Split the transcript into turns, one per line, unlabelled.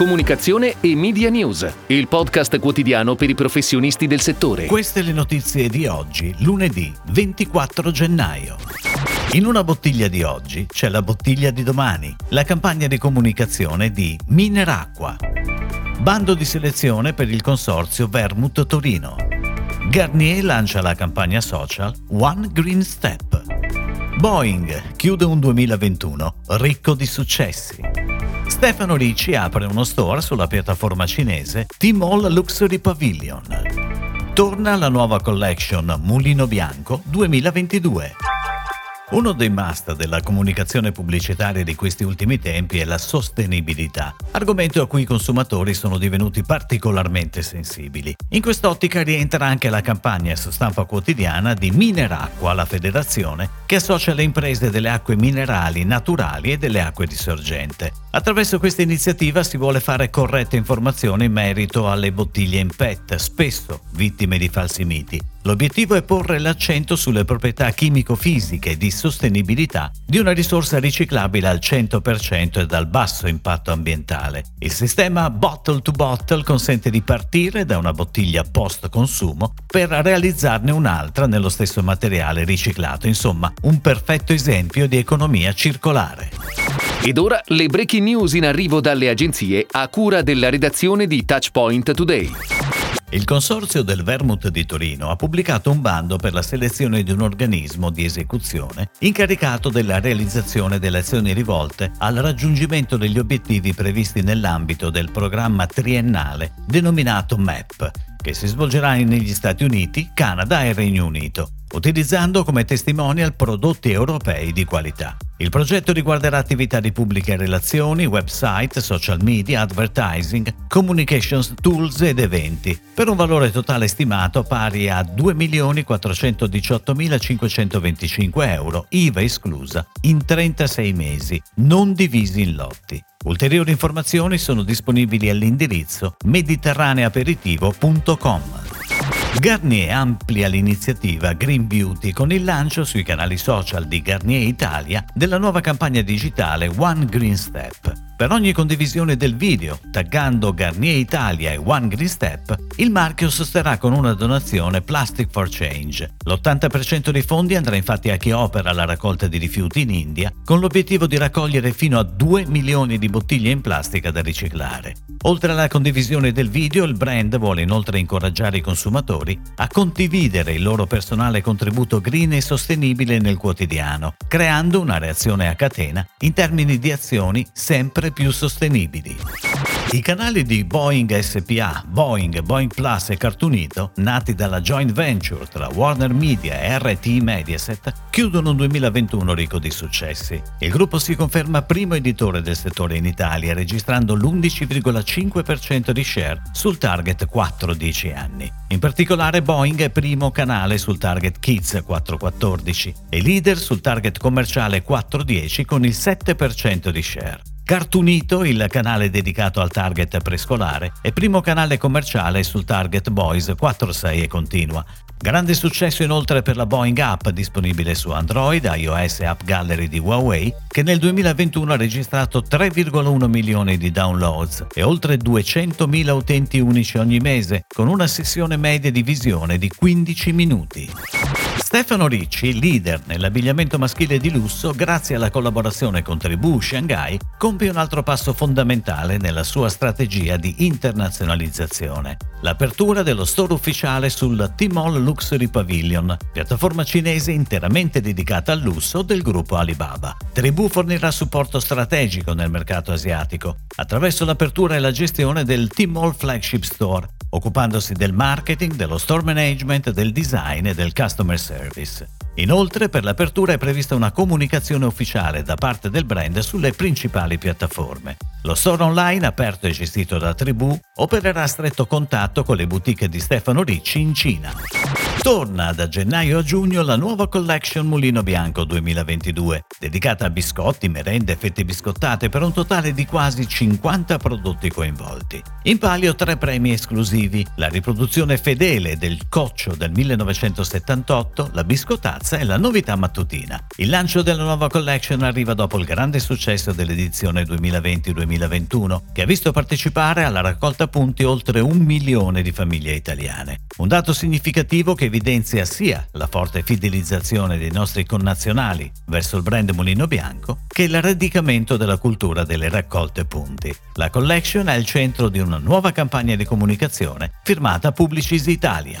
comunicazione e media news, il podcast quotidiano per i professionisti del settore.
Queste le notizie di oggi, lunedì 24 gennaio. In una bottiglia di oggi c'è la bottiglia di domani, la campagna di comunicazione di Mineracqua. Bando di selezione per il consorzio Vermouth Torino. Garnier lancia la campagna social One Green Step. Boeing chiude un 2021 ricco di successi. Stefano Ricci apre uno store sulla piattaforma cinese Tmall Luxury Pavilion. Torna la nuova collection Mulino Bianco 2022. Uno dei must della comunicazione pubblicitaria di questi ultimi tempi è la sostenibilità, argomento a cui i consumatori sono divenuti particolarmente sensibili. In quest'ottica rientra anche la campagna su stampa quotidiana di Mineracqua, la federazione, che associa le imprese delle acque minerali naturali e delle acque di sorgente. Attraverso questa iniziativa si vuole fare corretta informazione in merito alle bottiglie in PET, spesso vittime di falsi miti. L'obiettivo è porre l'accento sulle proprietà chimico-fisiche di sostenibilità di una risorsa riciclabile al 100% e dal basso impatto ambientale. Il sistema bottle to bottle consente di partire da una bottiglia post consumo per realizzarne un'altra nello stesso materiale riciclato, insomma un perfetto esempio di economia circolare.
Ed ora le breaking news in arrivo dalle agenzie a cura della redazione di Touchpoint Today.
Il Consorzio del Vermouth di Torino ha pubblicato un bando per la selezione di un organismo di esecuzione incaricato della realizzazione delle azioni rivolte al raggiungimento degli obiettivi previsti nell'ambito del programma triennale denominato MEP, che si svolgerà negli Stati Uniti, Canada e Regno Unito utilizzando come testimonial prodotti europei di qualità. Il progetto riguarderà attività di pubbliche relazioni, website, social media, advertising, communications tools ed eventi, per un valore totale stimato pari a 2.418.525 euro, IVA esclusa, in 36 mesi, non divisi in lotti. Ulteriori informazioni sono disponibili all'indirizzo mediterraneaperitivo.com. Garnier amplia l'iniziativa Green Beauty con il lancio sui canali social di Garnier Italia della nuova campagna digitale One Green Step. Per ogni condivisione del video, taggando Garnier Italia e One Green Step, il marchio sosterrà con una donazione Plastic for Change. L'80% dei fondi andrà infatti a chi opera la raccolta di rifiuti in India, con l'obiettivo di raccogliere fino a 2 milioni di bottiglie in plastica da riciclare. Oltre alla condivisione del video, il brand vuole inoltre incoraggiare i consumatori a condividere il loro personale contributo green e sostenibile nel quotidiano, creando una reazione a catena in termini di azioni sempre più sostenibili. I canali di Boeing SPA, Boeing, Boeing Plus e Cartoonito, nati dalla joint venture tra Warner Media e RT Mediaset, chiudono un 2021 ricco di successi. Il gruppo si conferma primo editore del settore in Italia, registrando l'11,5% di share sul target 4-10 anni. In particolare Boeing è primo canale sul target Kids 414 e leader sul target commerciale 410 con il 7% di share. Cartoonito, il canale dedicato al target prescolare, è primo canale commerciale sul target Boys 4.6 e continua. Grande successo inoltre per la Boeing App disponibile su Android, iOS e App Gallery di Huawei, che nel 2021 ha registrato 3,1 milioni di downloads e oltre 200.000 utenti unici ogni mese, con una sessione media di visione di 15 minuti. Stefano Ricci, leader nell'abbigliamento maschile di lusso, grazie alla collaborazione con Tribù Shanghai, compie un altro passo fondamentale nella sua strategia di internazionalizzazione, l'apertura dello store ufficiale sul Tmall Luxury Pavilion, piattaforma cinese interamente dedicata al lusso del gruppo Alibaba. Tribù fornirà supporto strategico nel mercato asiatico, attraverso l'apertura e la gestione del Tmall Flagship Store, occupandosi del marketing, dello store management, del design e del customer service. Inoltre, per l'apertura è prevista una comunicazione ufficiale da parte del brand sulle principali piattaforme. Lo store online, aperto e gestito da Tribù, opererà a stretto contatto con le boutique di Stefano Ricci in Cina. Torna da gennaio a giugno la nuova collection Mulino Bianco 2022, dedicata a biscotti, merende e fette biscottate per un totale di quasi 50 prodotti coinvolti. In palio tre premi esclusivi, la riproduzione fedele del Coccio del 1978, la biscottazza Terza è la novità mattutina. Il lancio della nuova collection arriva dopo il grande successo dell'edizione 2020-2021, che ha visto partecipare alla raccolta punti oltre un milione di famiglie italiane. Un dato significativo che evidenzia sia la forte fidelizzazione dei nostri connazionali verso il brand Mulino Bianco che il radicamento della cultura delle raccolte punti. La collection è il centro di una nuova campagna di comunicazione firmata Publicis Italia.